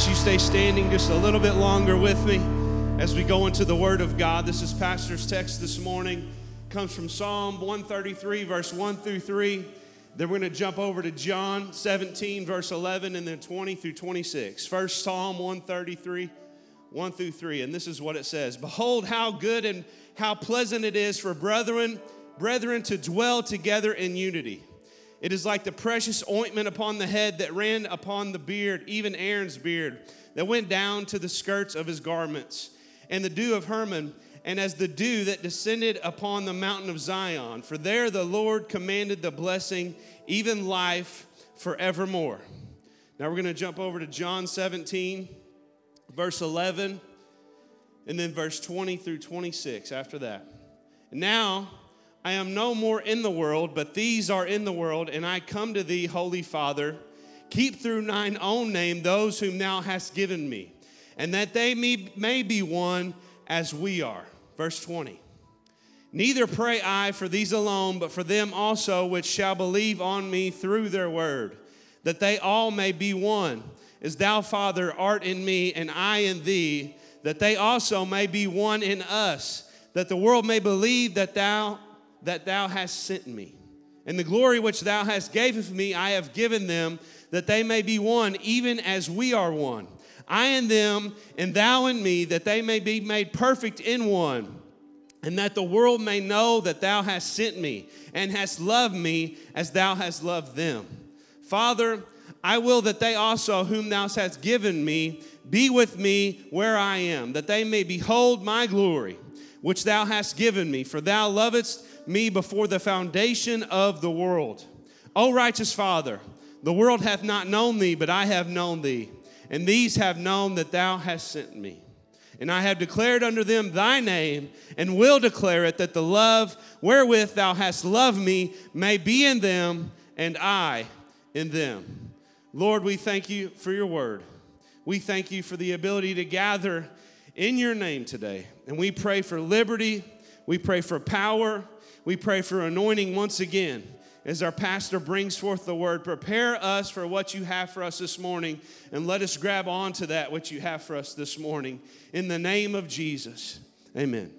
ask you stay standing just a little bit longer with me as we go into the Word of God. This is Pastor's text this morning. comes from Psalm 133, verse 1 through 3. Then we're going to jump over to John 17, verse 11, and then 20 through 26. First Psalm 133, 1 through 3. And this is what it says Behold, how good and how pleasant it is for brethren, brethren to dwell together in unity. It is like the precious ointment upon the head that ran upon the beard, even Aaron's beard, that went down to the skirts of his garments, and the dew of Hermon, and as the dew that descended upon the mountain of Zion. For there the Lord commanded the blessing, even life forevermore. Now we're going to jump over to John 17, verse 11, and then verse 20 through 26 after that. And now, I am no more in the world, but these are in the world, and I come to thee, Holy Father. Keep through thine own name those whom thou hast given me, and that they may, be one as we are. Verse 20. Neither pray I for these alone, but for them also which shall believe on me through their word, that they all may be one, as thou, Father, art in me, and I in thee, that they also may be one in us, that the world may believe that thou that thou hast sent me. And the glory which thou hast given me, I have given them, that they may be one, even as we are one. I and them, and thou and me, that they may be made perfect in one, and that the world may know that thou hast sent me, and hast loved me as thou hast loved them. Father, I will that they also, whom thou hast given me, be with me where I am, that they may behold my glory, which thou hast given me. For thou lovest me before the foundation of the world. O righteous Father, the world hath not known thee, but I have known thee, and these have known that thou hast sent me. And I have declared unto them thy name, and will declare it, that the love wherewith thou hast loved me may be in them, and I in them. Lord, we thank you for your word. We thank you for the ability to gather in your name today. And we pray for liberty, we pray for power, we pray for anointing once again as our pastor brings forth the word. Prepare us for what you have for us this morning, and let us grab on to that which you have for us this morning. In the name of Jesus, amen.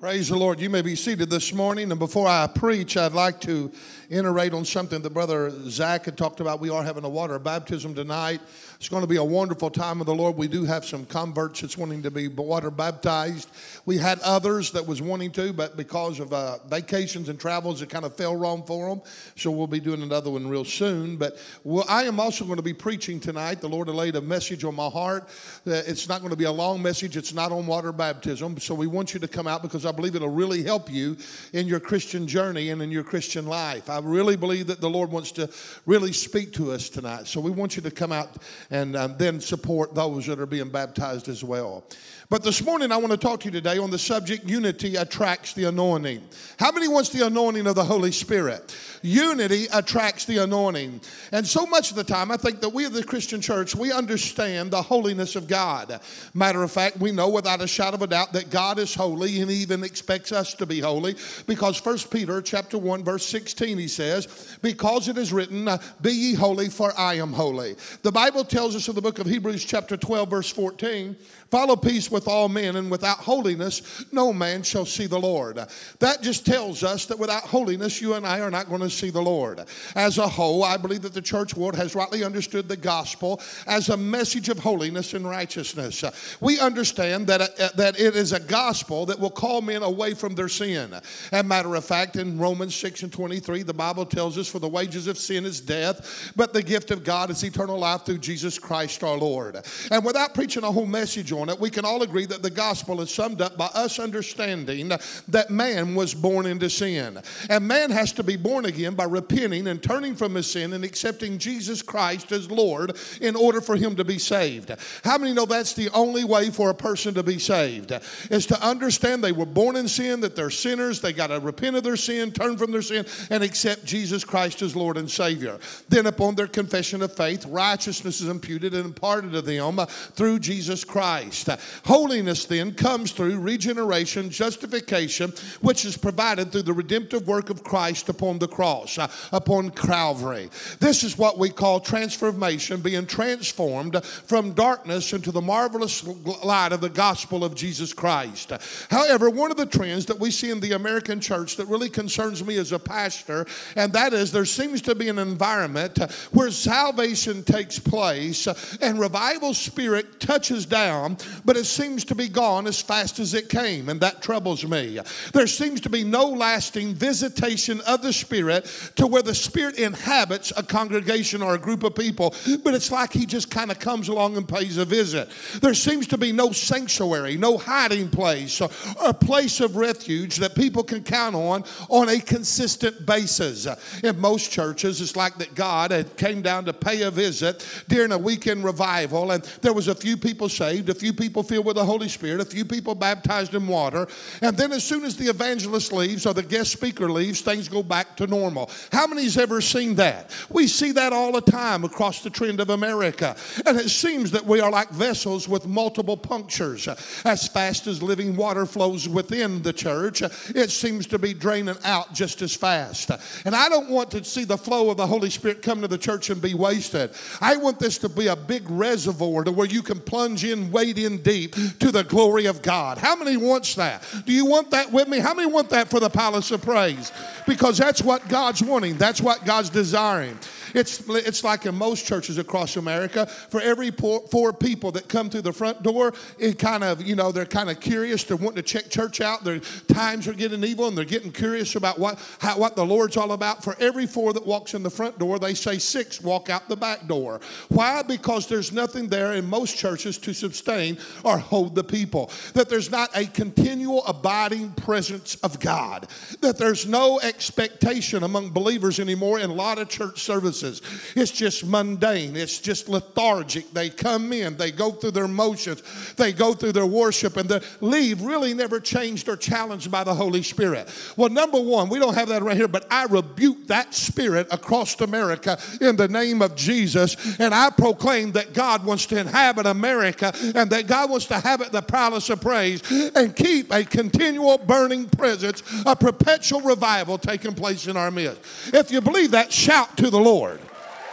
Praise the Lord. You may be seated this morning. And before I preach, I'd like to iterate on something that Brother Zach had talked about. We are having a water baptism tonight. It's going to be a wonderful time of the Lord. We do have some converts that's wanting to be water baptized. We had others that was wanting to, but because of uh, vacations and travels, it kind of fell wrong for them. So we'll be doing another one real soon. But well, I am also going to be preaching tonight. The Lord laid a message on my heart. It's not going to be a long message. It's not on water baptism. So we want you to come out because I believe it'll really help you in your Christian journey and in your Christian life. I really believe that the Lord wants to really speak to us tonight. So we want you to come out and um, then support those that are being baptized as well. But this morning, I want to talk to you today on the subject unity attracts the anointing. How many wants the anointing of the Holy Spirit? Unity attracts the anointing. And so much of the time, I think that we of the Christian church, we understand the holiness of God. Matter of fact, we know without a shadow of a doubt that God is holy and he even expects us to be holy because 1 Peter chapter 1 verse 16 he says, because it is written, be ye holy for I am holy. The Bible tells us in the book of Hebrews chapter 12 verse 14 Follow peace with all men, and without holiness, no man shall see the Lord. That just tells us that without holiness, you and I are not going to see the Lord. As a whole, I believe that the church world has rightly understood the gospel as a message of holiness and righteousness. We understand that, uh, that it is a gospel that will call men away from their sin. As a matter of fact, in Romans 6 and 23, the Bible tells us, For the wages of sin is death, but the gift of God is eternal life through Jesus Christ our Lord. And without preaching a whole message on on it, we can all agree that the gospel is summed up by us understanding that man was born into sin. And man has to be born again by repenting and turning from his sin and accepting Jesus Christ as Lord in order for him to be saved. How many know that's the only way for a person to be saved? Is to understand they were born in sin, that they're sinners, they got to repent of their sin, turn from their sin, and accept Jesus Christ as Lord and Savior. Then, upon their confession of faith, righteousness is imputed and imparted to them through Jesus Christ. Christ. Holiness then comes through regeneration, justification, which is provided through the redemptive work of Christ upon the cross. uh, upon Calvary. This is what we call transformation, being transformed from darkness into the marvelous light of the gospel of Jesus Christ. However, one of the trends that we see in the American church that really concerns me as a pastor, and that is there seems to be an environment where salvation takes place and revival spirit touches down, but it seems to be gone as fast as it came, and that troubles me. There seems to be no lasting visitation of the Spirit to where the Spirit inhabits a congregation or a group of people, but it's like He just kind of comes along and pays a visit. There seems to be no sanctuary, no hiding place, or a place of refuge that people can count on on a consistent basis. In most churches, it's like that God had came down to pay a visit during a weekend revival, and there was a few people saved, a few people filled with the Holy Spirit, a few people baptized in water, and then as soon as the evangelist leaves or the guest speaker leaves, things go back to normal. How many's ever seen that? We see that all the time across the trend of America, and it seems that we are like vessels with multiple punctures. As fast as living water flows within the church, it seems to be draining out just as fast. And I don't want to see the flow of the Holy Spirit come to the church and be wasted. I want this to be a big reservoir to where you can plunge in, wade in deep to the glory of God. How many wants that? Do you want that with me? How many want that for the palace of praise? Because that's what God's wanting. That's what God's desiring. It's, it's like in most churches across America, for every four, four people that come through the front door, it kind of, you know, they're kind of curious. They're wanting to check church out. Their times are getting evil and they're getting curious about what, how, what the Lord's all about. For every four that walks in the front door, they say six walk out the back door. Why? Because there's nothing there in most churches to sustain or hold the people. That there's not a continual abiding presence of God. That there's no expectation among believers anymore in a lot of church services services. It's just mundane, it's just lethargic. They come in, they go through their motions, they go through their worship, and they leave really never changed or challenged by the Holy Spirit. Well, number one, we don't have that right here, but I rebuke that spirit across America in the name of Jesus, and I proclaim that God wants to inhabit America and that God wants to habit the palace of praise and keep a continual burning presence, a perpetual revival taking place in our midst. If you believe that, shout to the Lord.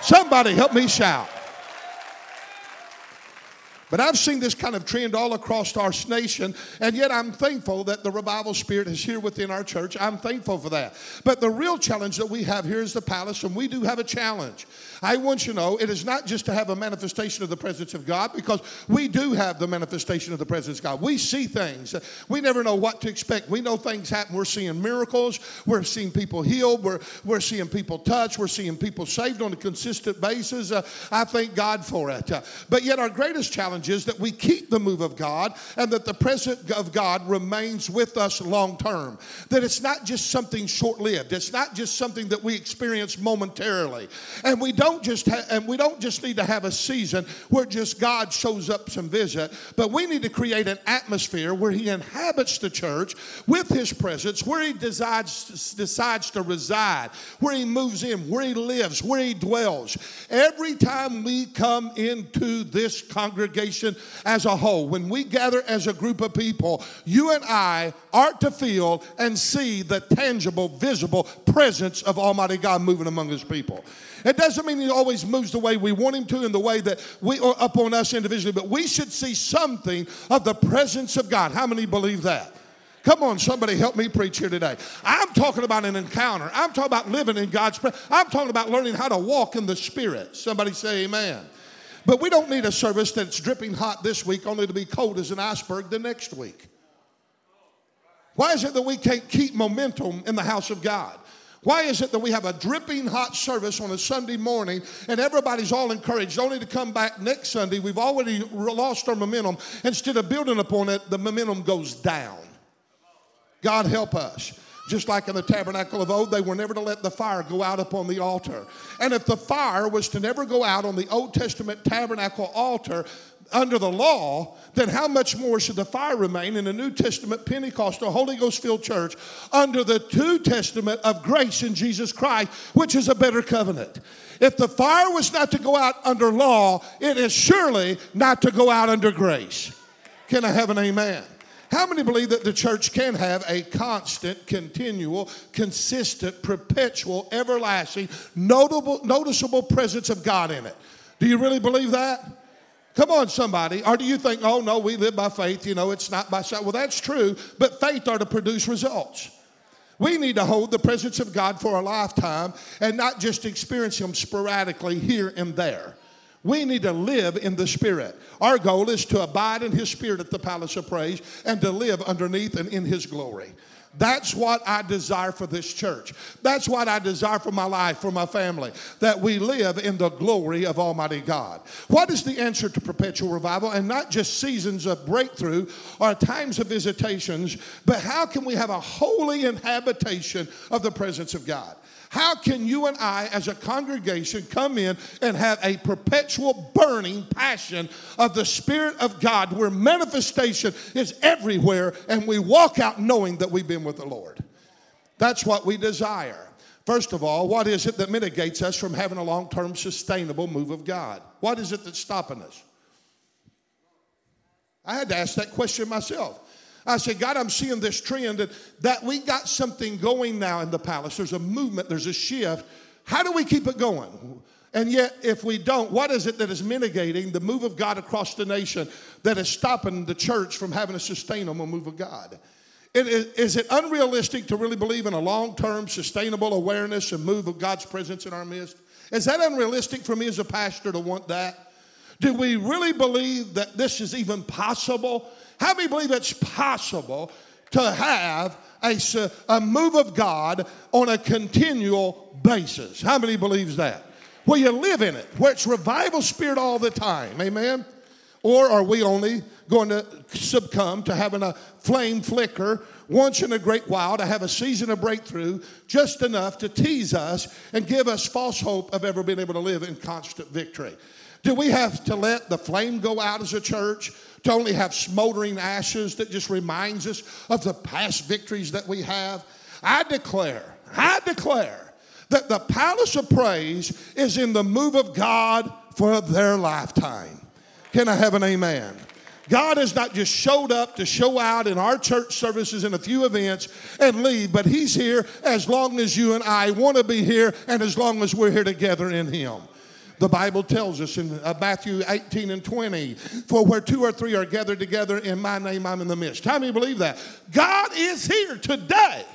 Somebody help me shout. But I've seen this kind of trend all across our nation, and yet I'm thankful that the revival spirit is here within our church. I'm thankful for that. But the real challenge that we have here is the palace, and we do have a challenge. I want you to know it is not just to have a manifestation of the presence of God, because we do have the manifestation of the presence of God. We see things. We never know what to expect. We know things happen. We're seeing miracles. We're seeing people healed. We're, we're seeing people touched. We're seeing people saved on a consistent basis. Uh, I thank God for it. Uh, but yet, our greatest challenge is that we keep the move of God and that the presence of God remains with us long term. That it's not just something short lived. It's not just something that we experience momentarily. And we don't don't just ha- and we don't just need to have a season where just God shows up some visit, but we need to create an atmosphere where He inhabits the church with His presence, where He decides decides to reside, where He moves in, where He lives, where He dwells. Every time we come into this congregation as a whole, when we gather as a group of people, you and I are to feel and see the tangible, visible presence of Almighty God moving among His people. It doesn't mean he always moves the way we want him to in the way that we are up on us individually, but we should see something of the presence of God. How many believe that? Come on, somebody help me preach here today. I'm talking about an encounter. I'm talking about living in God's presence. I'm talking about learning how to walk in the Spirit. Somebody say amen. But we don't need a service that's dripping hot this week only to be cold as an iceberg the next week. Why is it that we can't keep momentum in the house of God? Why is it that we have a dripping hot service on a Sunday morning and everybody's all encouraged only to come back next Sunday? We've already lost our momentum. Instead of building upon it, the momentum goes down. God help us. Just like in the tabernacle of old, they were never to let the fire go out upon the altar. And if the fire was to never go out on the Old Testament tabernacle altar, under the law, then how much more should the fire remain in the New Testament Pentecostal Holy Ghost filled church under the New Testament of grace in Jesus Christ, which is a better covenant? If the fire was not to go out under law, it is surely not to go out under grace. Can I have an amen? How many believe that the church can have a constant, continual, consistent, perpetual, everlasting, notable, noticeable presence of God in it? Do you really believe that? Come on, somebody. Or do you think, oh, no, we live by faith, you know, it's not by sight? Well, that's true, but faith are to produce results. We need to hold the presence of God for a lifetime and not just experience Him sporadically here and there. We need to live in the Spirit. Our goal is to abide in His Spirit at the palace of praise and to live underneath and in His glory. That's what I desire for this church. That's what I desire for my life, for my family, that we live in the glory of Almighty God. What is the answer to perpetual revival? And not just seasons of breakthrough or times of visitations, but how can we have a holy inhabitation of the presence of God? How can you and I, as a congregation, come in and have a perpetual burning passion of the Spirit of God where manifestation is everywhere and we walk out knowing that we've been with the Lord? That's what we desire. First of all, what is it that mitigates us from having a long term sustainable move of God? What is it that's stopping us? I had to ask that question myself. I said, God, I'm seeing this trend that, we got something going now in the palace. There's a movement, there's a shift. How do we keep it going? And yet, if we don't, what is it that is mitigating the move of God across the nation that is stopping the church from having a sustainable move of God? It, is, is it unrealistic to really believe in a long term, sustainable awareness and move of God's presence in our midst? Is that unrealistic for me as a pastor to want that? Do we really believe that this is even possible? How many believe it's possible to have a, a move of God on a continual basis? How many believes that? Where you live in it, where it's revival spirit all the time. Amen? Or are we only going to succumb to having a flame flicker once in a great while to have a season of breakthrough just enough to tease us and give us false hope of ever being able to live in constant victory? Do we have to let the flame go out as a church? To only have smoldering ashes that just reminds us of the past victories that we have? I declare, I declare that the palace of praise is in the move of God for their lifetime. Can I have an amen? God has not just showed up to show out in our church services and a few events and leave, but He's here as long as you and I want to be here and as long as we're here together in Him. The Bible tells us in uh, Matthew 18 and 20, for where two or three are gathered together in my name, I'm in the midst. How many believe that? God is here today.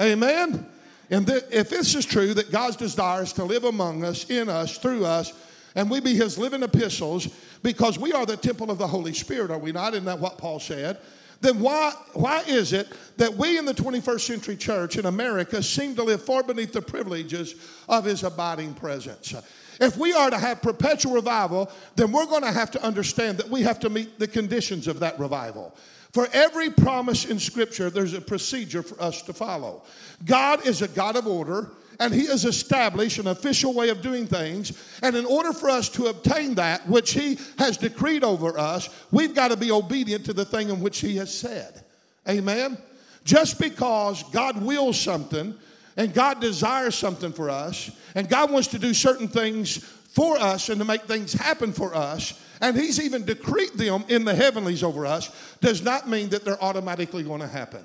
Amen. And th- if this is true, that God's desire is to live among us, in us, through us, and we be his living epistles because we are the temple of the Holy Spirit, are we not? Isn't that what Paul said? Then why, why is it that we in the 21st century church in America seem to live far beneath the privileges of his abiding presence? If we are to have perpetual revival, then we're going to have to understand that we have to meet the conditions of that revival. For every promise in Scripture, there's a procedure for us to follow. God is a God of order, and He has established an official way of doing things. And in order for us to obtain that which He has decreed over us, we've got to be obedient to the thing in which He has said. Amen? Just because God wills something and God desires something for us, and God wants to do certain things for us and to make things happen for us, and He's even decreed them in the heavenlies over us, does not mean that they're automatically going to happen.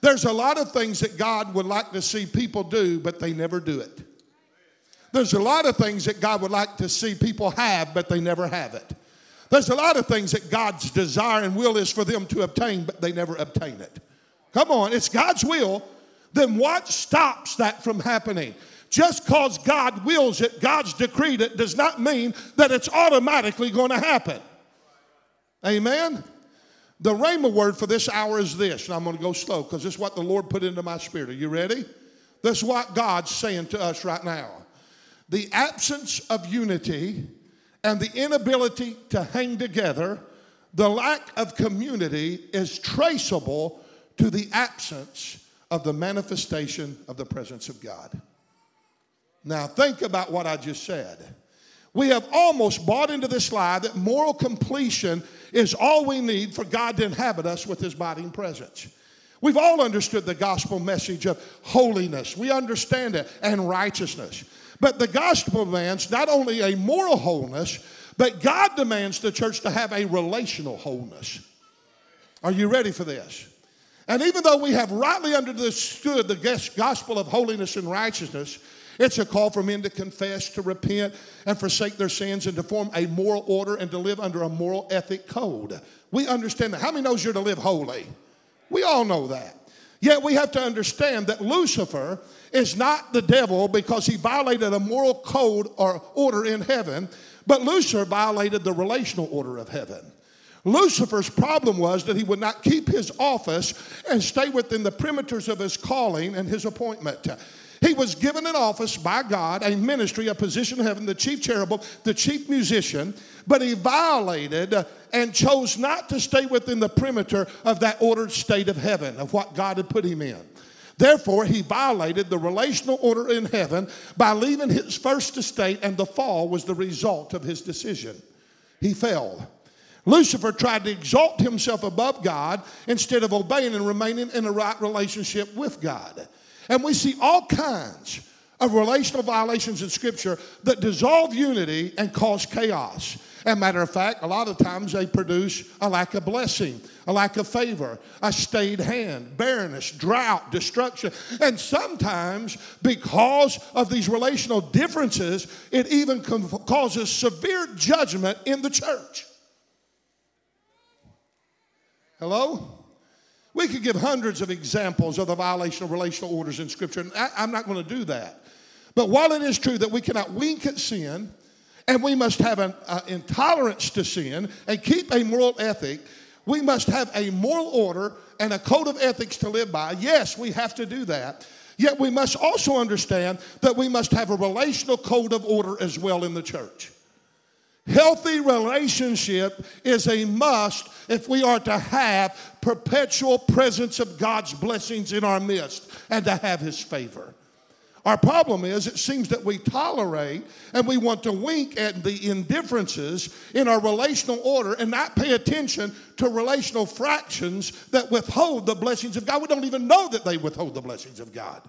There's a lot of things that God would like to see people do, but they never do it. There's a lot of things that God would like to see people have, but they never have it. There's a lot of things that God's desire and will is for them to obtain, but they never obtain it. Come on, it's God's will, then what stops that from happening? Just because God wills it, God's decreed it, does not mean that it's automatically going to happen. Amen? The Rhema word for this hour is this, and I'm going to go slow because this is what the Lord put into my spirit. Are you ready? This is what God's saying to us right now. The absence of unity and the inability to hang together, the lack of community is traceable to the absence of the manifestation of the presence of God. Now, think about what I just said. We have almost bought into this lie that moral completion is all we need for God to inhabit us with His abiding presence. We've all understood the gospel message of holiness. We understand it and righteousness. But the gospel demands not only a moral wholeness, but God demands the church to have a relational wholeness. Are you ready for this? And even though we have rightly understood the gospel of holiness and righteousness, it's a call for men to confess, to repent, and forsake their sins, and to form a moral order and to live under a moral ethic code. We understand that. How many knows you're to live holy? We all know that. Yet we have to understand that Lucifer is not the devil because he violated a moral code or order in heaven, but Lucifer violated the relational order of heaven. Lucifer's problem was that he would not keep his office and stay within the perimeters of his calling and his appointment. He was given an office by God, a ministry, a position in heaven, the chief cherubim, the chief musician, but he violated and chose not to stay within the perimeter of that ordered state of heaven, of what God had put him in. Therefore, he violated the relational order in heaven by leaving his first estate, and the fall was the result of his decision. He fell. Lucifer tried to exalt himself above God instead of obeying and remaining in a right relationship with God. And we see all kinds of relational violations in Scripture that dissolve unity and cause chaos. And matter of fact, a lot of times they produce a lack of blessing, a lack of favor, a stayed hand, barrenness, drought, destruction. And sometimes, because of these relational differences, it even causes severe judgment in the church. Hello? We could give hundreds of examples of the violation of relational orders in Scripture, and I, am not going to do that. But while it is true that we cannot wink at sin, and we must have an uh, intolerance to sin and keep a moral ethic, we must have a moral order and a code of ethics to live by. Yes, we have to do that. Yet we must also understand that we must have a relational code of order as well in the church. Healthy relationship is a must if we are to have perpetual presence of God's blessings in our midst and to have His favor. Our problem is it seems that we tolerate and we want to wink at the indifferences in our relational order and not pay attention to relational fractions that withhold the blessings of God. We don't even know that they withhold the blessings of God.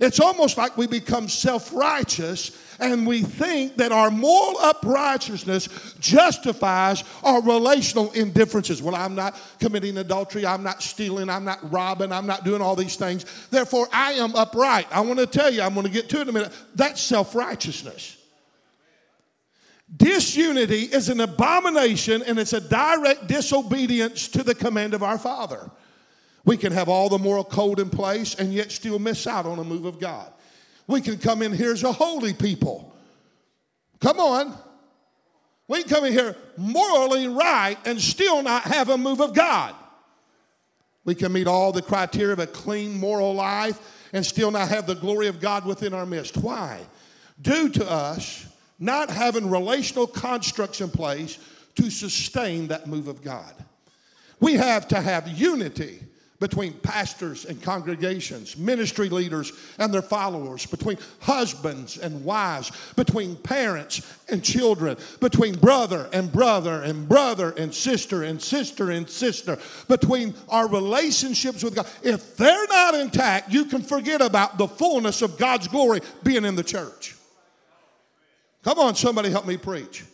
It's almost like we become self righteous and we think that our moral uprightness justifies our relational indifferences. Well, I'm not committing adultery, I'm not stealing, I'm not robbing, I'm not doing all these things. Therefore, I am upright. I want to tell you, I'm going to get to it in a minute. That's self righteousness. Disunity is an abomination and it's a direct disobedience to the command of our Father. We can have all the moral code in place and yet still miss out on a move of God. We can come in here as a holy people. Come on. We can come in here morally right and still not have a move of God. We can meet all the criteria of a clean moral life and still not have the glory of God within our midst. Why? Due to us not having relational constructs in place to sustain that move of God. We have to have unity between pastors and congregations, ministry leaders and their followers, between husbands and wives, between parents and children, between brother and brother and brother and sister and sister and sister, between our relationships with God. If they're not intact, you can forget about the fullness of God's glory being in the church. Come on, somebody help me preach.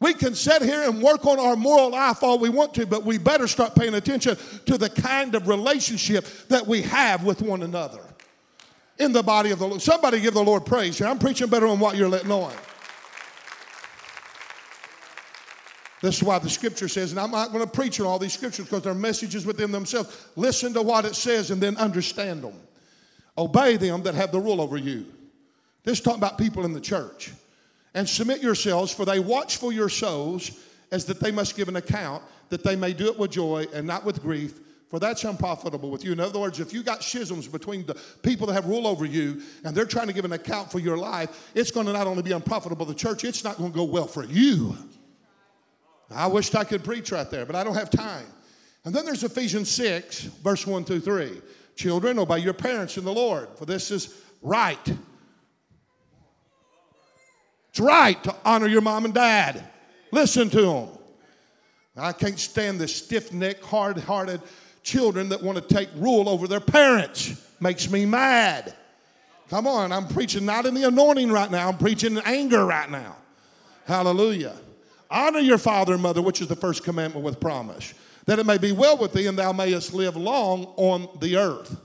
We can sit here and work on our moral life all we want to, but we better start paying attention to the kind of relationship that we have with one another in the body of the Lord. Somebody give the Lord praise here. I'm preaching better on what you're letting on. This is why the scripture says, and I'm not going to preach on all these scriptures because they're messages within themselves. Listen to what it says and then understand them. Obey them that have the rule over you. This is talking about people in the church and submit yourselves, for they watch for your souls as that they must give an account, that they may do it with joy and not with grief, for that's unprofitable with you. In other words, if you got schisms between the people that have rule over you and they're trying to give an account for your life, it's going to not only be unprofitable to the church, it's not going to go well for you. I wished I could preach right there, but I don't have time. And then there's Ephesians 6, verse 1 through 3. Children, obey your parents in the Lord, for this is right. Right to honor your mom and dad. Listen to them. I can't stand the stiff necked, hard hearted children that want to take rule over their parents. Makes me mad. Come on, I'm preaching not in the anointing right now, I'm preaching in anger right now. Hallelujah. Honor your father and mother, which is the first commandment with promise, that it may be well with thee and thou mayest live long on the earth.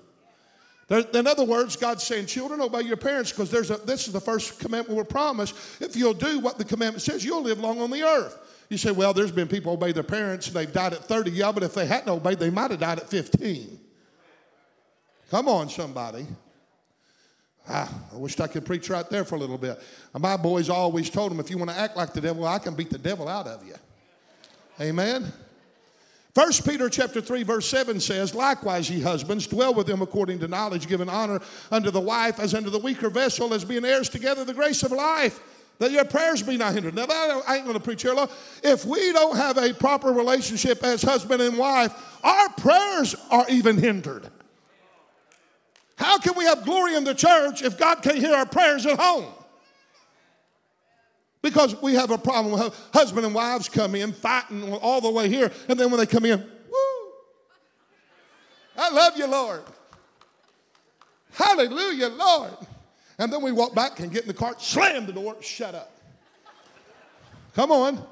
There, in other words, God's saying, children, obey your parents because there's a, this is the first commandment we're promised. If you'll do what the commandment says, you'll live long on the earth. You say, well, there's been people obey their parents and they've died at 30. Yeah, but if they hadn't obeyed, they might have died at 15. Come on, somebody. Ah, I wish I could preach right there for a little bit. My boys always told them, if you want to act like the devil, I can beat the devil out of you. Amen. First Peter chapter 3 verse 7 says, Likewise, ye husbands, dwell with them according to knowledge, giving honor unto the wife as unto the weaker vessel, as being heirs together the grace of life, that your prayers be not hindered. Now, I ain't going to preach here long. If we don't have a proper relationship as husband and wife, our prayers are even hindered. How can we have glory in the church if God can't hear our prayers at home? Because we have a problem with husband and wives come in fighting all the way here, and then when they come in, woo! I love you, Lord. Hallelujah, Lord. And then we walk back and get in the car, slam the door, shut up. Come on.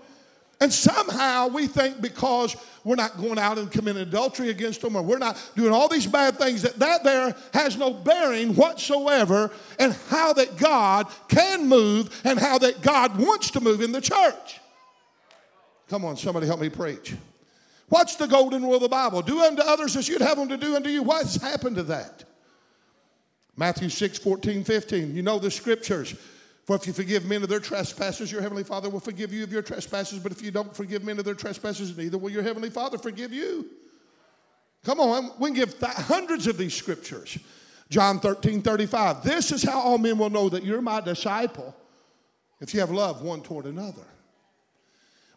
And somehow we think because we're not going out and committing adultery against them or we're not doing all these bad things that that there has no bearing whatsoever and how that God can move and how that God wants to move in the church. Come on, somebody help me preach. What's the golden rule of the Bible? Do unto others as you'd have them to do unto you. What's happened to that? Matthew 6, 14, 15. You know the scriptures. For if you forgive men of their trespasses, your heavenly Father will forgive you of your trespasses. But if you don't forgive men of their trespasses, neither will your heavenly Father forgive you. Come on, we can give th- hundreds of these scriptures. John 13, 35. This is how all men will know that you're my disciple if you have love one toward another.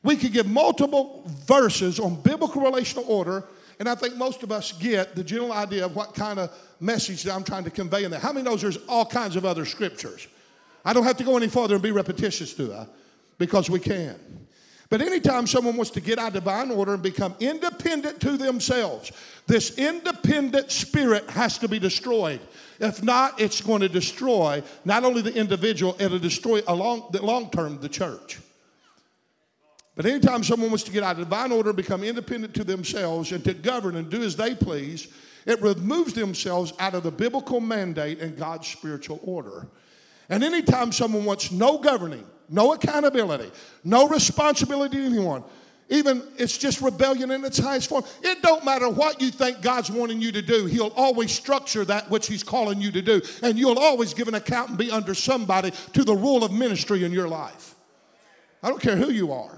We could give multiple verses on biblical relational order, and I think most of us get the general idea of what kind of message that I'm trying to convey in there. How many knows there's all kinds of other scriptures? I don't have to go any further and be repetitious, do I? Because we can. But anytime someone wants to get out of divine order and become independent to themselves, this independent spirit has to be destroyed. If not, it's going to destroy not only the individual, it'll destroy along the long term the church. But anytime someone wants to get out of divine order and become independent to themselves and to govern and do as they please, it removes themselves out of the biblical mandate and God's spiritual order. And anytime someone wants no governing, no accountability, no responsibility to anyone, even it's just rebellion in its highest form. It don't matter what you think God's wanting you to do. He'll always structure that which he's calling you to do. And you'll always give an account and be under somebody to the rule of ministry in your life. I don't care who you are.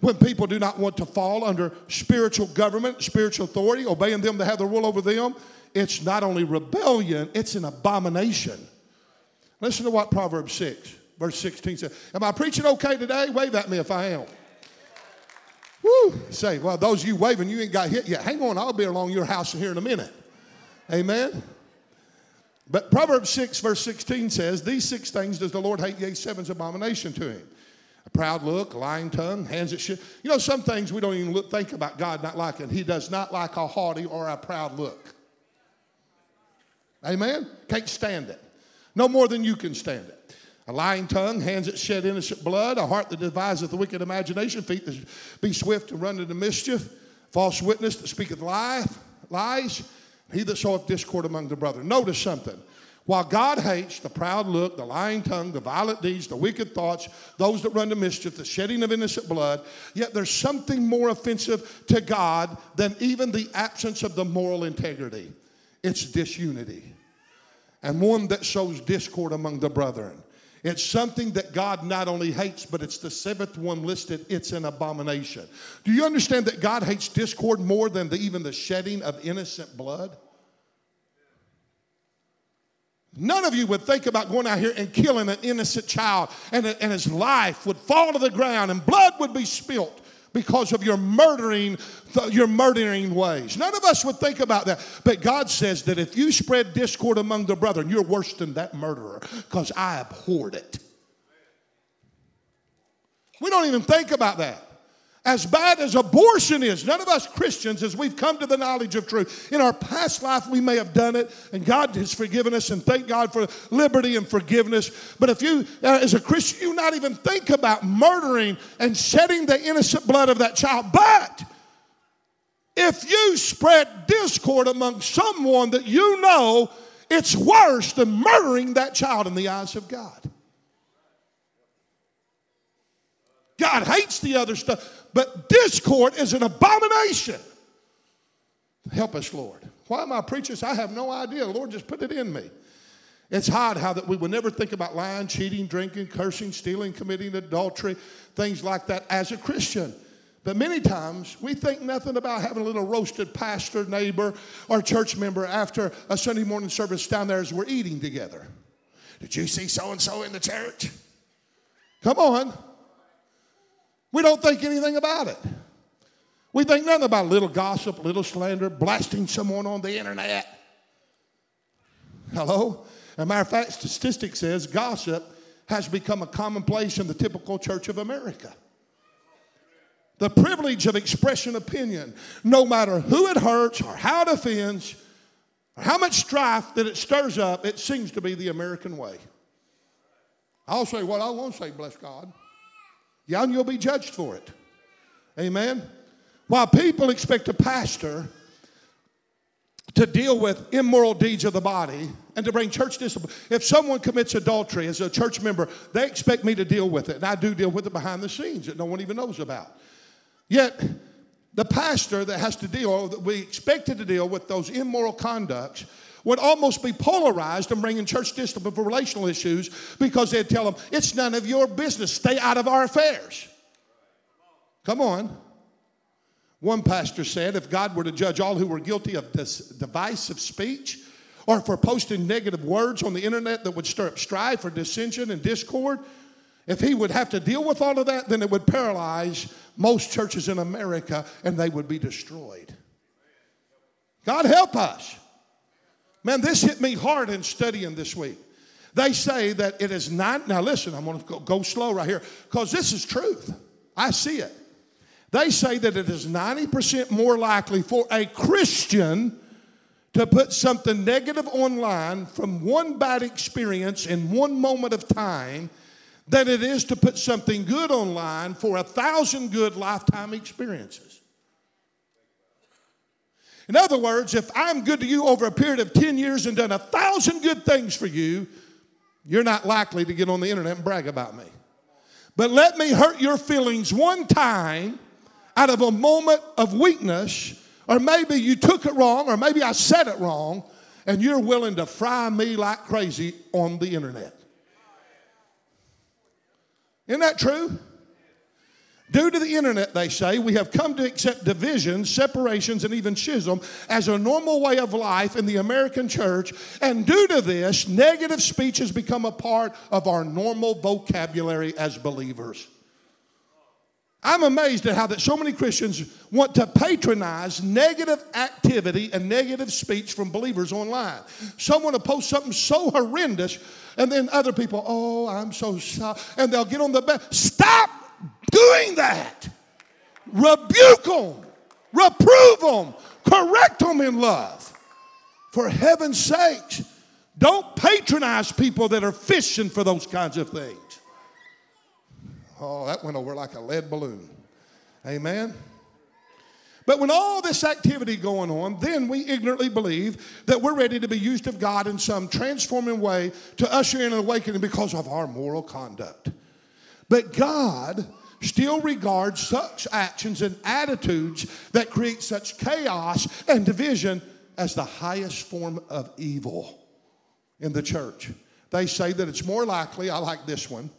When people do not want to fall under spiritual government, spiritual authority, obeying them to have the rule over them, it's not only rebellion, it's an abomination. Listen to what Proverbs 6, verse 16 says. Am I preaching okay today? Wave at me if I am. Woo! Say, well, those of you waving, you ain't got hit yet. Hang on, I'll be along your house here in a minute. Amen. But Proverbs 6, verse 16 says, These six things does the Lord hate, yea, seven's abomination to him. A proud look, lying tongue, hands that shit. You know, some things we don't even look, think about God not liking. He does not like a haughty or a proud look. Amen? Can't stand it no more than you can stand it. A lying tongue, hands that shed innocent blood, a heart that deviseth the wicked imagination, feet that be swift to run into mischief, false witness that speaketh lie, lies, he that soweth discord among the brethren. Notice something. While God hates the proud look, the lying tongue, the violent deeds, the wicked thoughts, those that run to mischief, the shedding of innocent blood, yet there's something more offensive to God than even the absence of the moral integrity. It's disunity and one that sows discord among the brethren. It's something that God not only hates, but it's the seventh one listed. It's an abomination. Do you understand that God hates discord more than the, even the shedding of innocent blood? None of you would think about going out here and killing an innocent child and, and his life would fall to the ground and blood would be spilt because of your murdering your murdering ways. None of us would think about that. But God says that if you spread discord among the brethren, you're worse than that murderer because I abhorred it. We don't even think about that as bad as abortion is, none of us Christians, as we've come to the knowledge of truth, in our past life we may have done it, and God has forgiven us, and thank God for liberty and forgiveness. But if you, uh, as a Christian, you not even think about murdering and shedding the innocent blood of that child, but if you spread discord among someone that you know, it's worse than murdering that child in the eyes of God. God hates the other stuff, but discord is an abomination. Help us, Lord. Why am I preaching? this? I have no idea. The Lord just put it in me. It's hard how that we would never think about lying, cheating, drinking, cursing, stealing, committing adultery, things like that as a Christian. But many times we think nothing about having a little roasted pastor, neighbor, or church member after a Sunday morning service down there as we're eating together. Did you see so and so in the church? Come on. We don't think anything about it. We think nothing about little gossip, little slander, blasting someone on the internet. Hello? As a matter of fact, statistics says gossip has become a commonplace in the typical church of America. The privilege of expressing opinion, no matter who it hurts or how it offends, or how much strife that it stirs up, it seems to be the American way. I'll say what I want to say, bless God. Yeah, and you'll be judged for it. Amen. While people expect a pastor to deal with immoral deeds of the body and to bring church discipline. If someone commits adultery as a church member, they expect me to deal with it. And I do deal with it behind the scenes that no one even knows about. Yet, the pastor that has to deal, that we expected to deal with those immoral conducts, would almost be polarized and bringing church discipline for relational issues because they'd tell them, it's none of your business. Stay out of our affairs. Come on. One pastor said if God were to judge all who were guilty of this divisive speech or for posting negative words on the internet that would stir up strife or dissension and discord, if he would have to deal with all of that, then it would paralyze most churches in America and they would be destroyed. God help us. Man, this hit me hard in studying this week. They say that it is not, now listen, I'm going to go, go slow right here because this is truth. I see it. They say that it is 90% more likely for a Christian to put something negative online from one bad experience in one moment of time than it is to put something good online for a thousand good lifetime experiences. In other words, if I'm good to you over a period of 10 years and done a thousand good things for you, you're not likely to get on the internet and brag about me. But let me hurt your feelings one time out of a moment of weakness, or maybe you took it wrong, or maybe I said it wrong, and you're willing to fry me like crazy on the internet. Isn't that true? Due to the internet, they say, we have come to accept divisions, separations, and even schism as a normal way of life in the American church. And due to this, negative speech has become a part of our normal vocabulary as believers. I'm amazed at how that so many Christians want to patronize negative activity and negative speech from believers online. Someone will post something so horrendous, and then other people, oh, I'm so sorry, and they'll get on the back. Stop doing that. Rebuke them, reprove them, correct them in love. For heaven's sakes, don't patronize people that are fishing for those kinds of things. Oh, that went over like a lead balloon. Amen. But when all this activity going on, then we ignorantly believe that we're ready to be used of God in some transforming way to usher in an awakening because of our moral conduct. But God still regards such actions and attitudes that create such chaos and division as the highest form of evil in the church. They say that it's more likely, I like this one,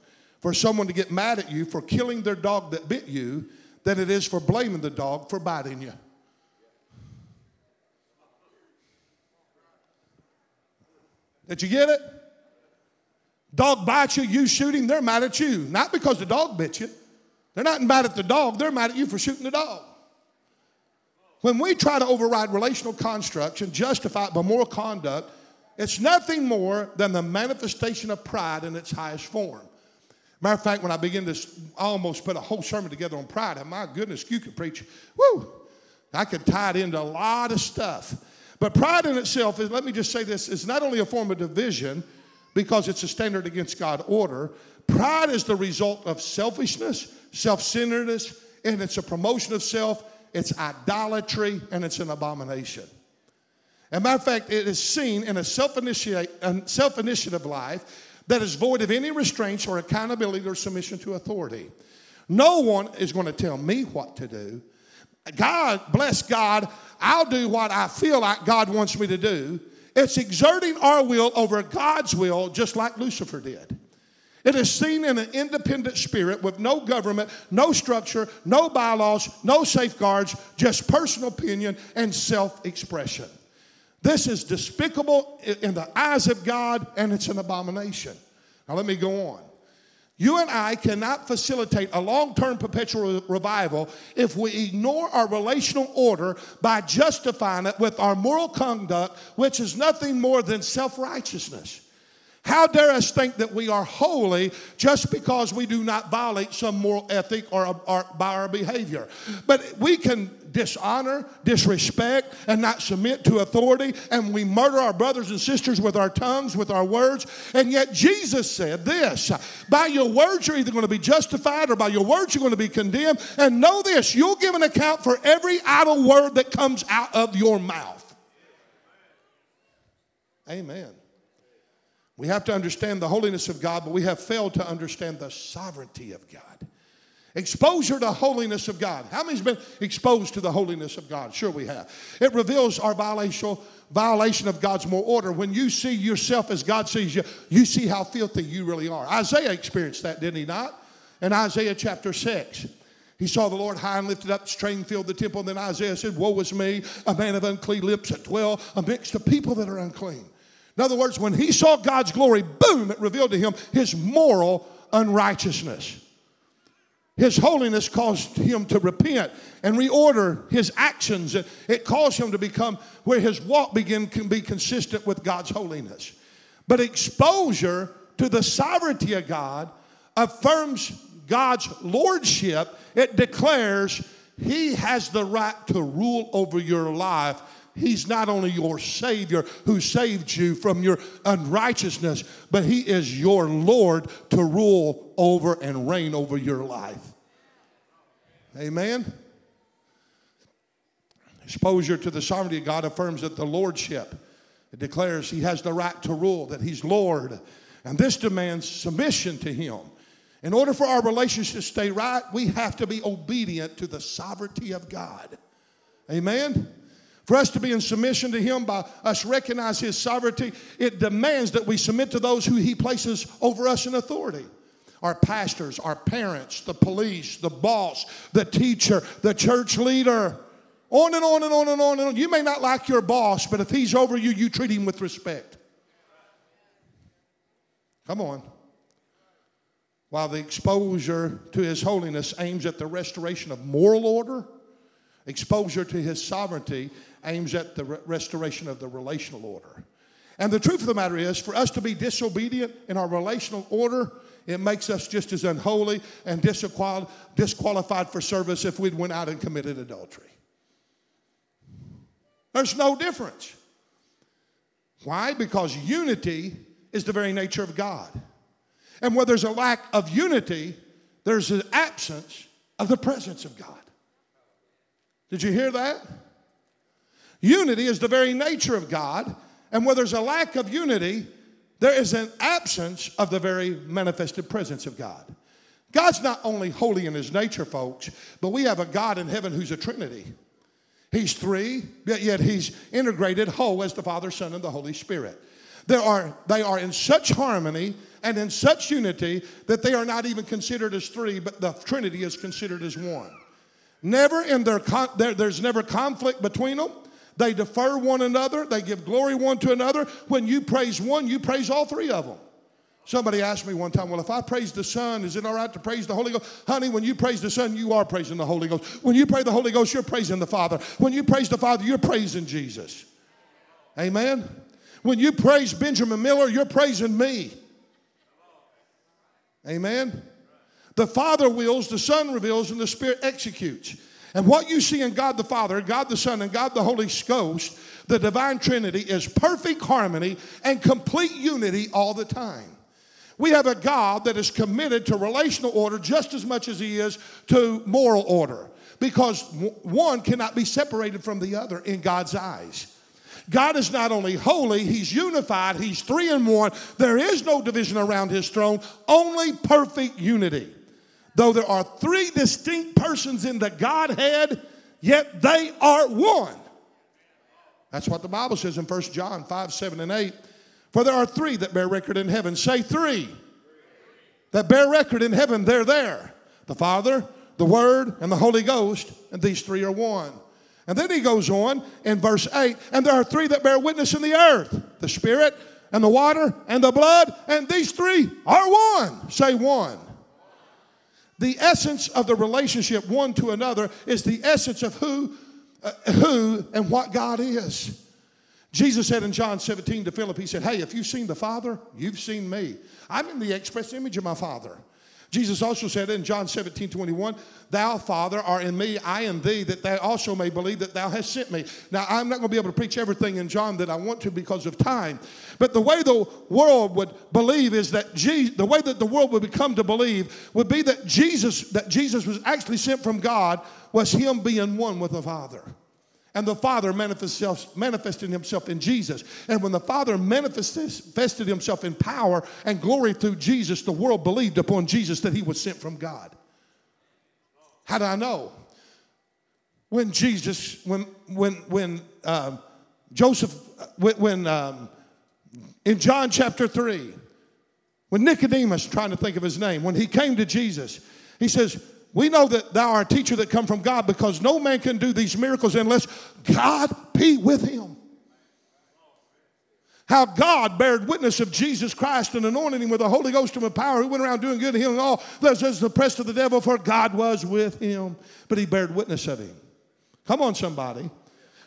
for someone to get mad at you for killing their dog that bit you than it is for blaming the dog for biting you. Did you get it? Dog bites you, you shoot him, they're mad at you. Not because the dog bit you. They're not mad at the dog, they're mad at you for shooting the dog. When we try to override relational constructs and justify it by moral conduct, it's nothing more than the manifestation of pride in its highest form. Matter of fact, when I begin to almost put a whole sermon together on pride, my goodness, you could preach, woo, I could tie it into a lot of stuff. But pride in itself is, let me just say this, is not only a form of division because it's a standard against God order. Pride is the result of selfishness, self centeredness, and it's a promotion of self it's idolatry, and it's an abomination. As a matter of fact, it is seen in a self initiative life that is void of any restraints or accountability or submission to authority. No one is going to tell me what to do. God, bless God, I'll do what I feel like God wants me to do. It's exerting our will over God's will, just like Lucifer did. It is seen in an independent spirit with no government, no structure, no bylaws, no safeguards, just personal opinion and self expression. This is despicable in the eyes of God and it's an abomination. Now, let me go on. You and I cannot facilitate a long term perpetual revival if we ignore our relational order by justifying it with our moral conduct, which is nothing more than self righteousness. How dare us think that we are holy just because we do not violate some moral ethic or, or, by our behavior? But we can dishonor, disrespect, and not submit to authority, and we murder our brothers and sisters with our tongues, with our words. And yet Jesus said this by your words, you're either going to be justified or by your words, you're going to be condemned. And know this you'll give an account for every idle word that comes out of your mouth. Amen. We have to understand the holiness of God, but we have failed to understand the sovereignty of God. Exposure to holiness of God. How many's been exposed to the holiness of God? Sure, we have. It reveals our violation, violation of God's moral order. When you see yourself as God sees you, you see how filthy you really are. Isaiah experienced that, didn't he not? In Isaiah chapter 6. He saw the Lord high and lifted up, the train filled the temple. And then Isaiah said, Woe is me, a man of unclean lips, that dwell amidst the people that are unclean. In other words, when he saw God's glory, boom, it revealed to him his moral unrighteousness. His holiness caused him to repent and reorder his actions. It caused him to become where his walk begin can be consistent with God's holiness. But exposure to the sovereignty of God affirms God's lordship. It declares he has the right to rule over your life He's not only your Savior who saved you from your unrighteousness, but He is your Lord to rule over and reign over your life. Amen. Exposure to the sovereignty of God affirms that the Lordship. It declares He has the right to rule, that He's Lord. And this demands submission to Him. In order for our relationship to stay right, we have to be obedient to the sovereignty of God. Amen. For us to be in submission to Him by us recognize His sovereignty, it demands that we submit to those who He places over us in authority. Our pastors, our parents, the police, the boss, the teacher, the church leader. On and on and on and on and on. You may not like your boss, but if he's over you, you treat him with respect. Come on. While the exposure to his holiness aims at the restoration of moral order, exposure to his sovereignty aims at the re- restoration of the relational order. And the truth of the matter is, for us to be disobedient in our relational order, it makes us just as unholy and disqual- disqualified for service if we'd went out and committed adultery. There's no difference. Why? Because unity is the very nature of God. And where there's a lack of unity, there's an absence of the presence of God. Did you hear that? Unity is the very nature of God, and where there's a lack of unity, there is an absence of the very manifested presence of God. God's not only holy in his nature, folks, but we have a God in heaven who's a Trinity. He's three, but yet he's integrated whole as the Father, Son, and the Holy Spirit. There are, they are in such harmony and in such unity that they are not even considered as three, but the Trinity is considered as one. Never in their, there, there's never conflict between them. They defer one another, they give glory one to another. When you praise one, you praise all three of them. Somebody asked me one time, Well, if I praise the Son, is it all right to praise the Holy Ghost? Honey, when you praise the Son, you are praising the Holy Ghost. When you praise the Holy Ghost, you're praising the Father. When you praise the Father, you're praising Jesus. Amen? When you praise Benjamin Miller, you're praising me. Amen? The Father wills, the Son reveals, and the Spirit executes. And what you see in God the Father, God the Son, and God the Holy Ghost, the divine Trinity, is perfect harmony and complete unity all the time. We have a God that is committed to relational order just as much as he is to moral order. because one cannot be separated from the other in God's eyes. God is not only holy, He's unified, He's three in one. There is no division around His throne, only perfect unity. Though there are three distinct persons in the Godhead, yet they are one. That's what the Bible says in 1 John 5 7 and 8. For there are three that bear record in heaven. Say three. That bear record in heaven, they're there the Father, the Word, and the Holy Ghost, and these three are one. And then he goes on in verse 8, and there are three that bear witness in the earth the Spirit, and the water, and the blood, and these three are one. Say one. The essence of the relationship one to another is the essence of who, uh, who and what God is. Jesus said in John 17 to Philip, He said, Hey, if you've seen the Father, you've seen me. I'm in the express image of my Father. Jesus also said in John 17, 21, Thou, Father, are in me, I in thee, that thou also may believe that thou hast sent me. Now, I'm not going to be able to preach everything in John that I want to because of time. But the way the world would believe is that Jesus, the way that the world would become to believe would be that Jesus, that Jesus was actually sent from God, was him being one with the Father. And the Father manifested himself in Jesus. And when the Father manifested himself in power and glory through Jesus, the world believed upon Jesus that he was sent from God. How do I know? When Jesus, when, when, when um, Joseph, when, when um, in John chapter 3, when Nicodemus, trying to think of his name, when he came to Jesus, he says, we know that thou art a teacher that come from God because no man can do these miracles unless God be with him. How God bared witness of Jesus Christ and anointed him with the Holy Ghost and with power, who went around doing good and healing all that the press of the devil, for God was with him. But he bared witness of him. Come on, somebody.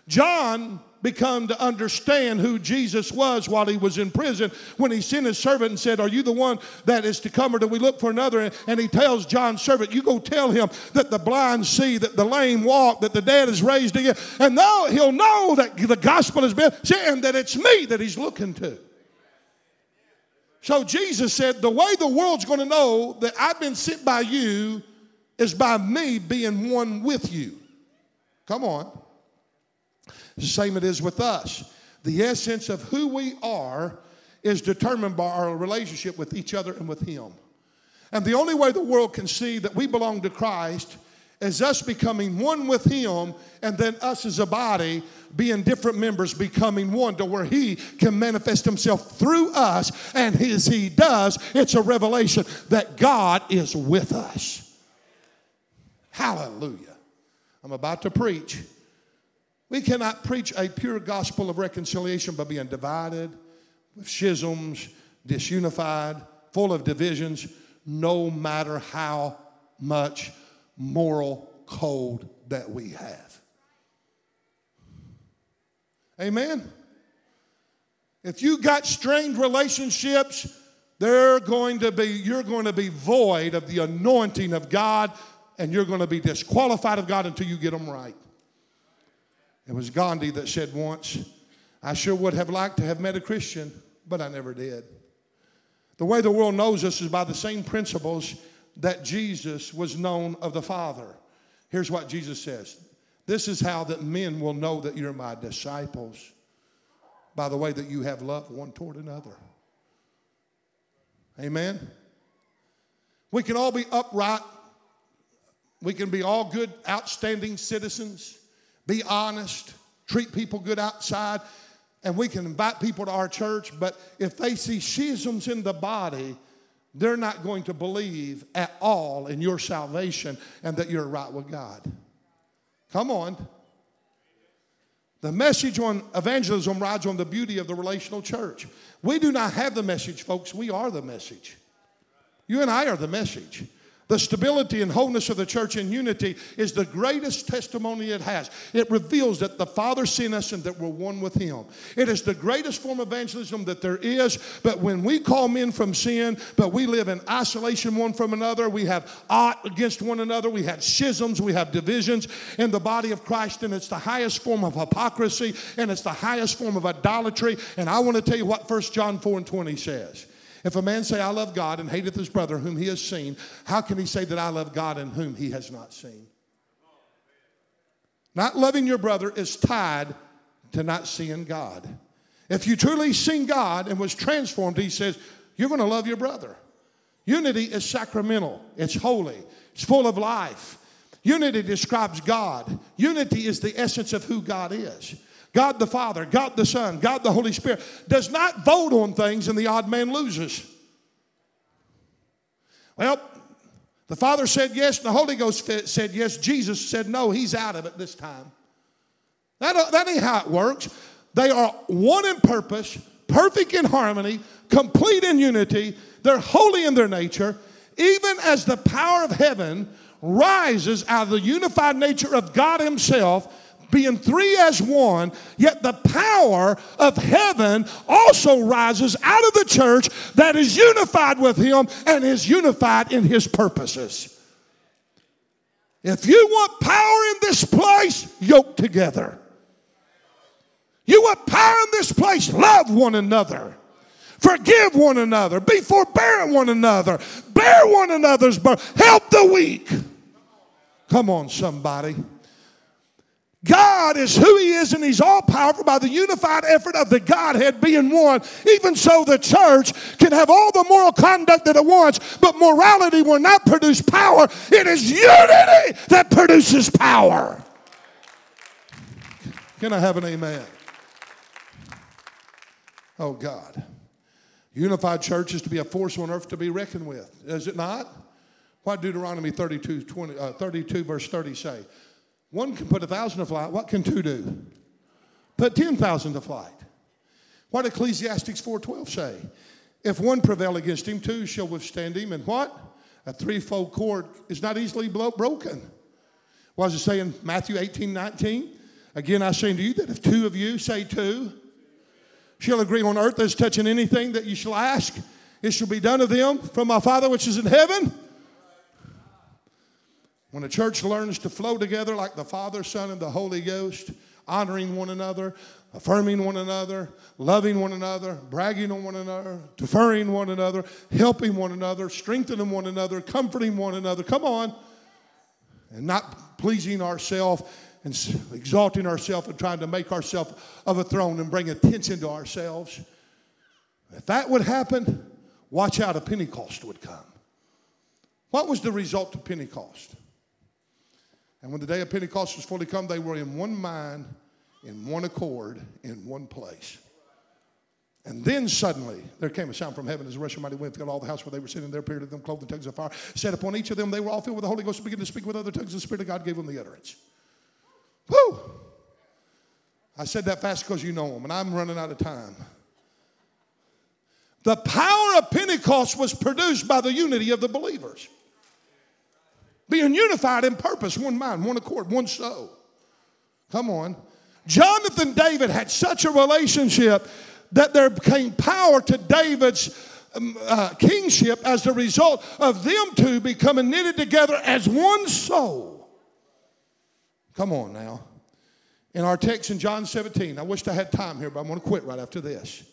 John become to understand who Jesus was while he was in prison when he sent his servant and said, Are you the one that is to come or do we look for another? And he tells John's servant, You go tell him that the blind see, that the lame walk, that the dead is raised again. And now he'll know that the gospel has been and that it's me that he's looking to. So Jesus said, The way the world's going to know that I've been sent by you is by me being one with you. Come on. The same it is with us. The essence of who we are is determined by our relationship with each other and with Him. And the only way the world can see that we belong to Christ is us becoming one with Him, and then us as a body being different members becoming one to where He can manifest Himself through us. And as He does, it's a revelation that God is with us. Hallelujah. I'm about to preach. We cannot preach a pure gospel of reconciliation by being divided, with schisms, disunified, full of divisions, no matter how much moral code that we have. Amen. If you got strained relationships, they're going to be you're going to be void of the anointing of God and you're going to be disqualified of God until you get them right. It was Gandhi that said once, I sure would have liked to have met a Christian, but I never did. The way the world knows us is by the same principles that Jesus was known of the Father. Here's what Jesus says This is how that men will know that you're my disciples by the way that you have love one toward another. Amen. We can all be upright. We can be all good, outstanding citizens be honest, treat people good outside, and we can invite people to our church. But if they see schisms in the body, they're not going to believe at all in your salvation and that you're right with God. Come on. The message on evangelism rides on the beauty of the relational church. We do not have the message, folks. We are the message. You and I are the message. The stability and wholeness of the church in unity is the greatest testimony it has. It reveals that the Father sent us and that we're one with Him. It is the greatest form of evangelism that there is. But when we call men from sin, but we live in isolation one from another, we have ought against one another, we have schisms, we have divisions in the body of Christ, and it's the highest form of hypocrisy and it's the highest form of idolatry. And I want to tell you what 1 John 4 and 20 says. If a man say, I love God and hateth his brother whom he has seen, how can he say that I love God and whom he has not seen? not loving your brother is tied to not seeing God. If you truly seen God and was transformed, he says, you're going to love your brother. Unity is sacramental, it's holy, it's full of life. Unity describes God. Unity is the essence of who God is. God the Father, God the Son, God the Holy Spirit does not vote on things and the odd man loses. Well, the Father said yes, and the Holy Ghost said yes. Jesus said no, he's out of it this time. That, that ain't how it works. They are one in purpose, perfect in harmony, complete in unity. They're holy in their nature, even as the power of heaven rises out of the unified nature of God Himself being three as one, yet the power of heaven also rises out of the church that is unified with Him and is unified in His purposes. If you want power in this place, yoke together. You want power in this place, love one another. Forgive one another. Be forbearing one another. Bear one another's burden. Help the weak. Come on, somebody. God is who He is, and He's all powerful by the unified effort of the Godhead being one. Even so, the church can have all the moral conduct that it wants, but morality will not produce power. It is unity that produces power. Can I have an amen? Oh, God. Unified church is to be a force on earth to be reckoned with, is it not? What Deuteronomy 32, 20, uh, 32 verse 30 say? One can put a thousand to flight. What can two do? Put 10,000 to flight. What Ecclesiastics 4.12 say? If one prevail against him, two shall withstand him. And what? A threefold cord is not easily broken. What does it say in Matthew 18, 19? Again, I say to you that if two of you say two, shall agree on earth as touching anything that you shall ask, it shall be done of them from my Father which is in heaven. When a church learns to flow together like the Father, Son, and the Holy Ghost, honoring one another, affirming one another, loving one another, bragging on one another, deferring one another, helping one another, strengthening one another, comforting one another. Come on. And not pleasing ourselves and exalting ourselves and trying to make ourselves of a throne and bring attention to ourselves. If that would happen, watch out, a Pentecost would come. What was the result of Pentecost? And when the day of Pentecost was fully come, they were in one mind, in one accord, in one place. And then suddenly there came a sound from heaven as a rushing mighty wind filled all the house where they were sitting there, appeared to them, clothed in tongues of fire, set upon each of them. They were all filled with the Holy Ghost and began to speak with other tongues. The Spirit of God gave them the utterance. Whoo! I said that fast because you know them, and I'm running out of time. The power of Pentecost was produced by the unity of the believers. Being unified in purpose, one mind, one accord, one soul. Come on. Jonathan David had such a relationship that there became power to David's um, uh, kingship as a result of them two becoming knitted together as one soul. Come on now. In our text in John 17, I wished I had time here, but I'm going to quit right after this.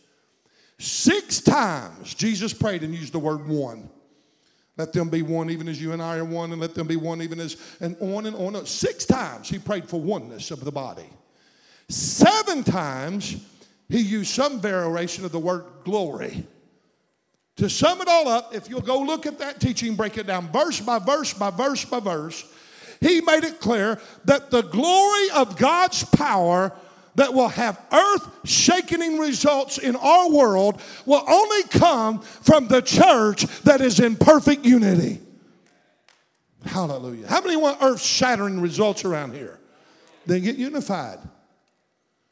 Six times Jesus prayed and used the word one. Let them be one even as you and I are one, and let them be one even as, and on and on. Six times he prayed for oneness of the body. Seven times he used some variation of the word glory. To sum it all up, if you'll go look at that teaching, break it down verse by verse by verse by verse, he made it clear that the glory of God's power that will have earth shaking results in our world will only come from the church that is in perfect unity. Hallelujah. How many want earth shattering results around here? Then get unified.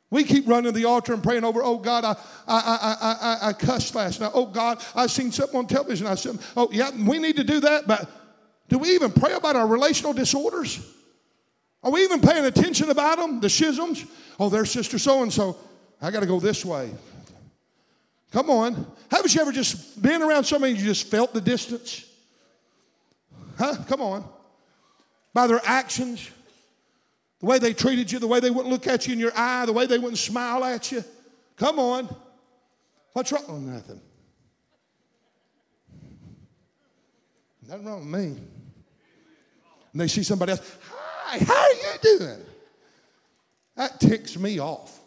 We keep running the altar and praying over, oh God, I, I, I, I, I cussed last night. Oh God, I seen something on television. I said, oh yeah, we need to do that, but do we even pray about our relational disorders? Are we even paying attention about them, the schisms? Oh, there's sister so and so. I got to go this way. Come on. Haven't you ever just been around somebody you just felt the distance? Huh? Come on. By their actions, the way they treated you, the way they wouldn't look at you in your eye, the way they wouldn't smile at you. Come on. What's wrong? Oh, nothing. Nothing wrong with me. And they see somebody else. Hi, how are you doing? That ticks me off.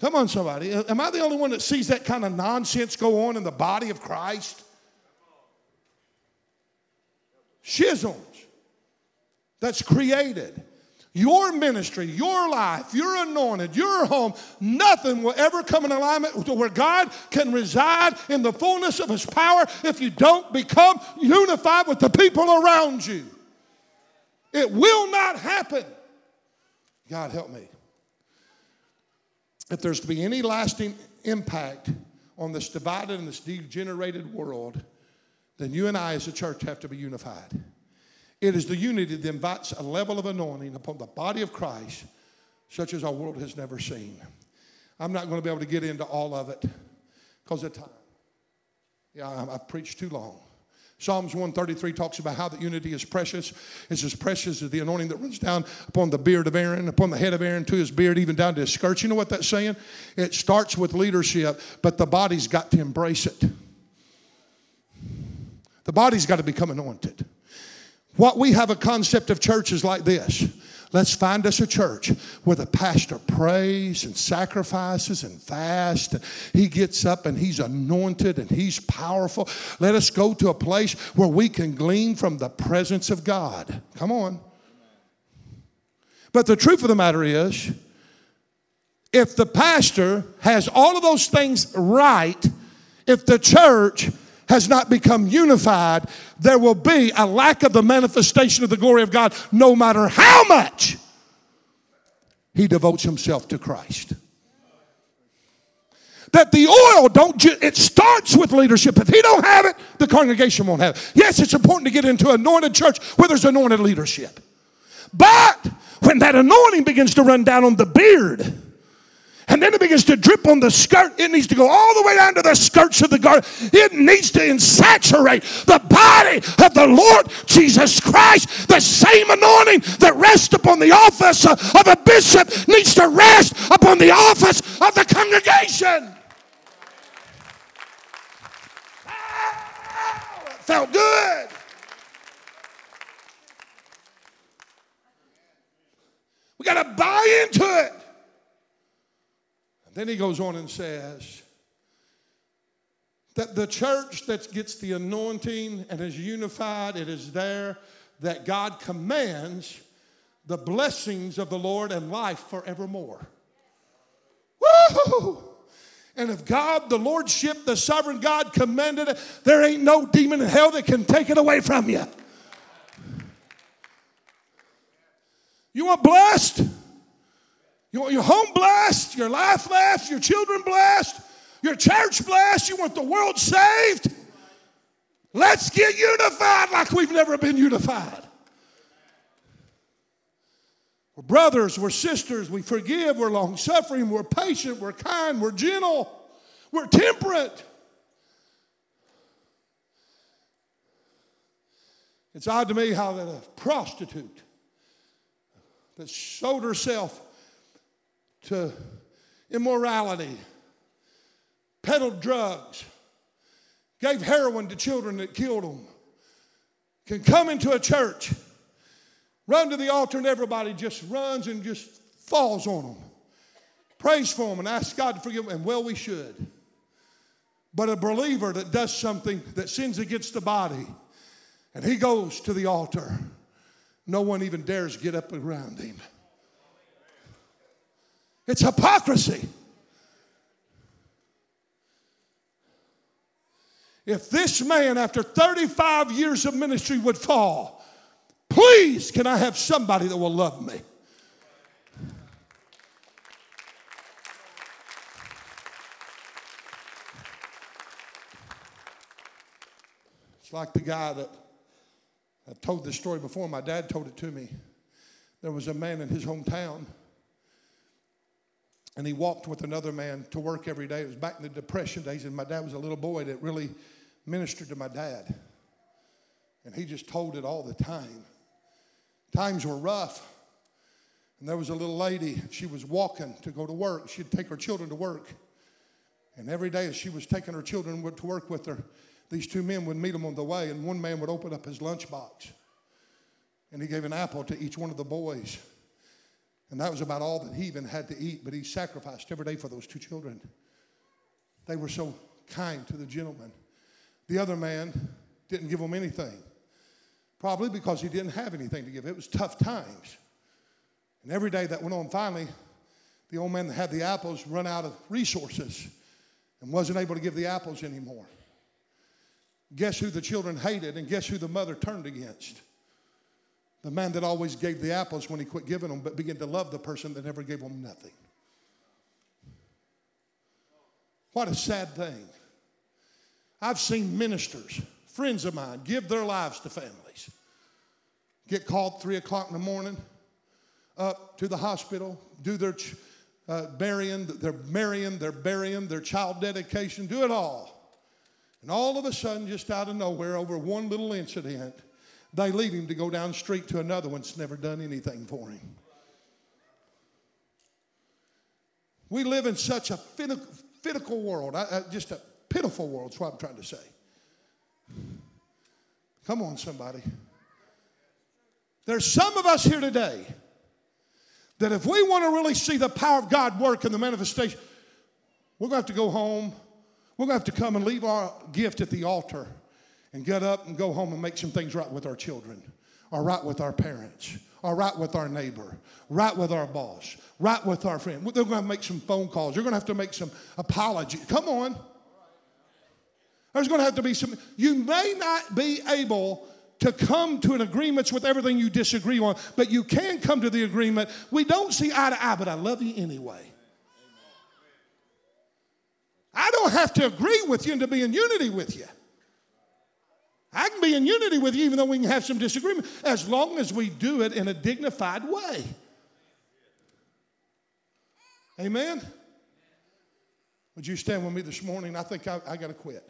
Come on, somebody. Am I the only one that sees that kind of nonsense go on in the body of Christ? Schisms that's created. Your ministry, your life, your anointed, your home, nothing will ever come in alignment to where God can reside in the fullness of His power if you don't become unified with the people around you. It will not happen. God help me. If there's to be any lasting impact on this divided and this degenerated world, then you and I as a church have to be unified. It is the unity that invites a level of anointing upon the body of Christ such as our world has never seen. I'm not going to be able to get into all of it because of time. Yeah, I've preached too long. Psalms 133 talks about how the unity is precious. It's as precious as the anointing that runs down upon the beard of Aaron, upon the head of Aaron, to his beard, even down to his skirts. You know what that's saying? It starts with leadership, but the body's got to embrace it. The body's got to become anointed. What we have a concept of church is like this. Let's find us a church where the pastor prays and sacrifices and fasts. And he gets up and he's anointed and he's powerful. Let us go to a place where we can glean from the presence of God. Come on. But the truth of the matter is, if the pastor has all of those things right, if the church has not become unified, there will be a lack of the manifestation of the glory of God no matter how much he devotes himself to Christ. That the oil don't ju- it starts with leadership. If he don't have it, the congregation won't have it. Yes, it's important to get into anointed church where there's anointed leadership. But when that anointing begins to run down on the beard, and then it begins to drip on the skirt. It needs to go all the way down to the skirts of the garment. It needs to saturate the body of the Lord Jesus Christ. The same anointing that rests upon the office of a bishop needs to rest upon the office of the congregation. Oh, felt good. We got to buy into it. Then he goes on and says that the church that gets the anointing and is unified, it is there that God commands the blessings of the Lord and life forevermore. Woo! And if God, the Lordship, the sovereign God commanded it, there ain't no demon in hell that can take it away from you. You are blessed? You want your home blessed, your life blessed, your children blessed, your church blessed. You want the world saved. Let's get unified like we've never been unified. We're brothers, we're sisters, we forgive, we're long suffering, we're patient, we're kind, we're gentle, we're temperate. It's odd to me how that a prostitute that sold herself to immorality, peddled drugs, gave heroin to children that killed them, can come into a church, run to the altar, and everybody just runs and just falls on them, prays for them, and asks God to forgive them. And well, we should. But a believer that does something that sins against the body, and he goes to the altar, no one even dares get up around him. It's hypocrisy. If this man, after 35 years of ministry, would fall, please, can I have somebody that will love me? It's like the guy that I've told this story before. My dad told it to me. There was a man in his hometown and he walked with another man to work every day. It was back in the Depression days, and my dad was a little boy that really ministered to my dad. And he just told it all the time. Times were rough. And there was a little lady, she was walking to go to work. She'd take her children to work. And every day as she was taking her children to work with her, these two men would meet them on the way, and one man would open up his lunchbox. And he gave an apple to each one of the boys. And that was about all that he even had to eat, but he sacrificed every day for those two children. They were so kind to the gentleman. The other man didn't give them anything, probably because he didn't have anything to give. It was tough times. And every day that went on, finally, the old man that had the apples run out of resources and wasn't able to give the apples anymore. Guess who the children hated and guess who the mother turned against? The man that always gave the apples when he quit giving them, but began to love the person that never gave them nothing. What a sad thing. I've seen ministers, friends of mine, give their lives to families. Get called three o'clock in the morning, up to the hospital, do their uh, burying, their marrying, their burying, their child dedication, do it all. And all of a sudden, just out of nowhere, over one little incident, they leave him to go down the street to another one that's never done anything for him. We live in such a finical world, just a pitiful world, is what I'm trying to say. Come on, somebody. There's some of us here today that if we want to really see the power of God work in the manifestation, we're going to have to go home. We're going to have to come and leave our gift at the altar and get up and go home and make some things right with our children, or right with our parents, or right with our neighbor, right with our boss, right with our friend. They're going to make some phone calls. You're going to have to make some apologies. Come on. There's going to have to be some. You may not be able to come to an agreement with everything you disagree on, but you can come to the agreement. We don't see eye to eye, but I love you anyway. I don't have to agree with you and to be in unity with you. I can be in unity with you even though we can have some disagreement as long as we do it in a dignified way. Amen? Would you stand with me this morning? I think I, I got to quit.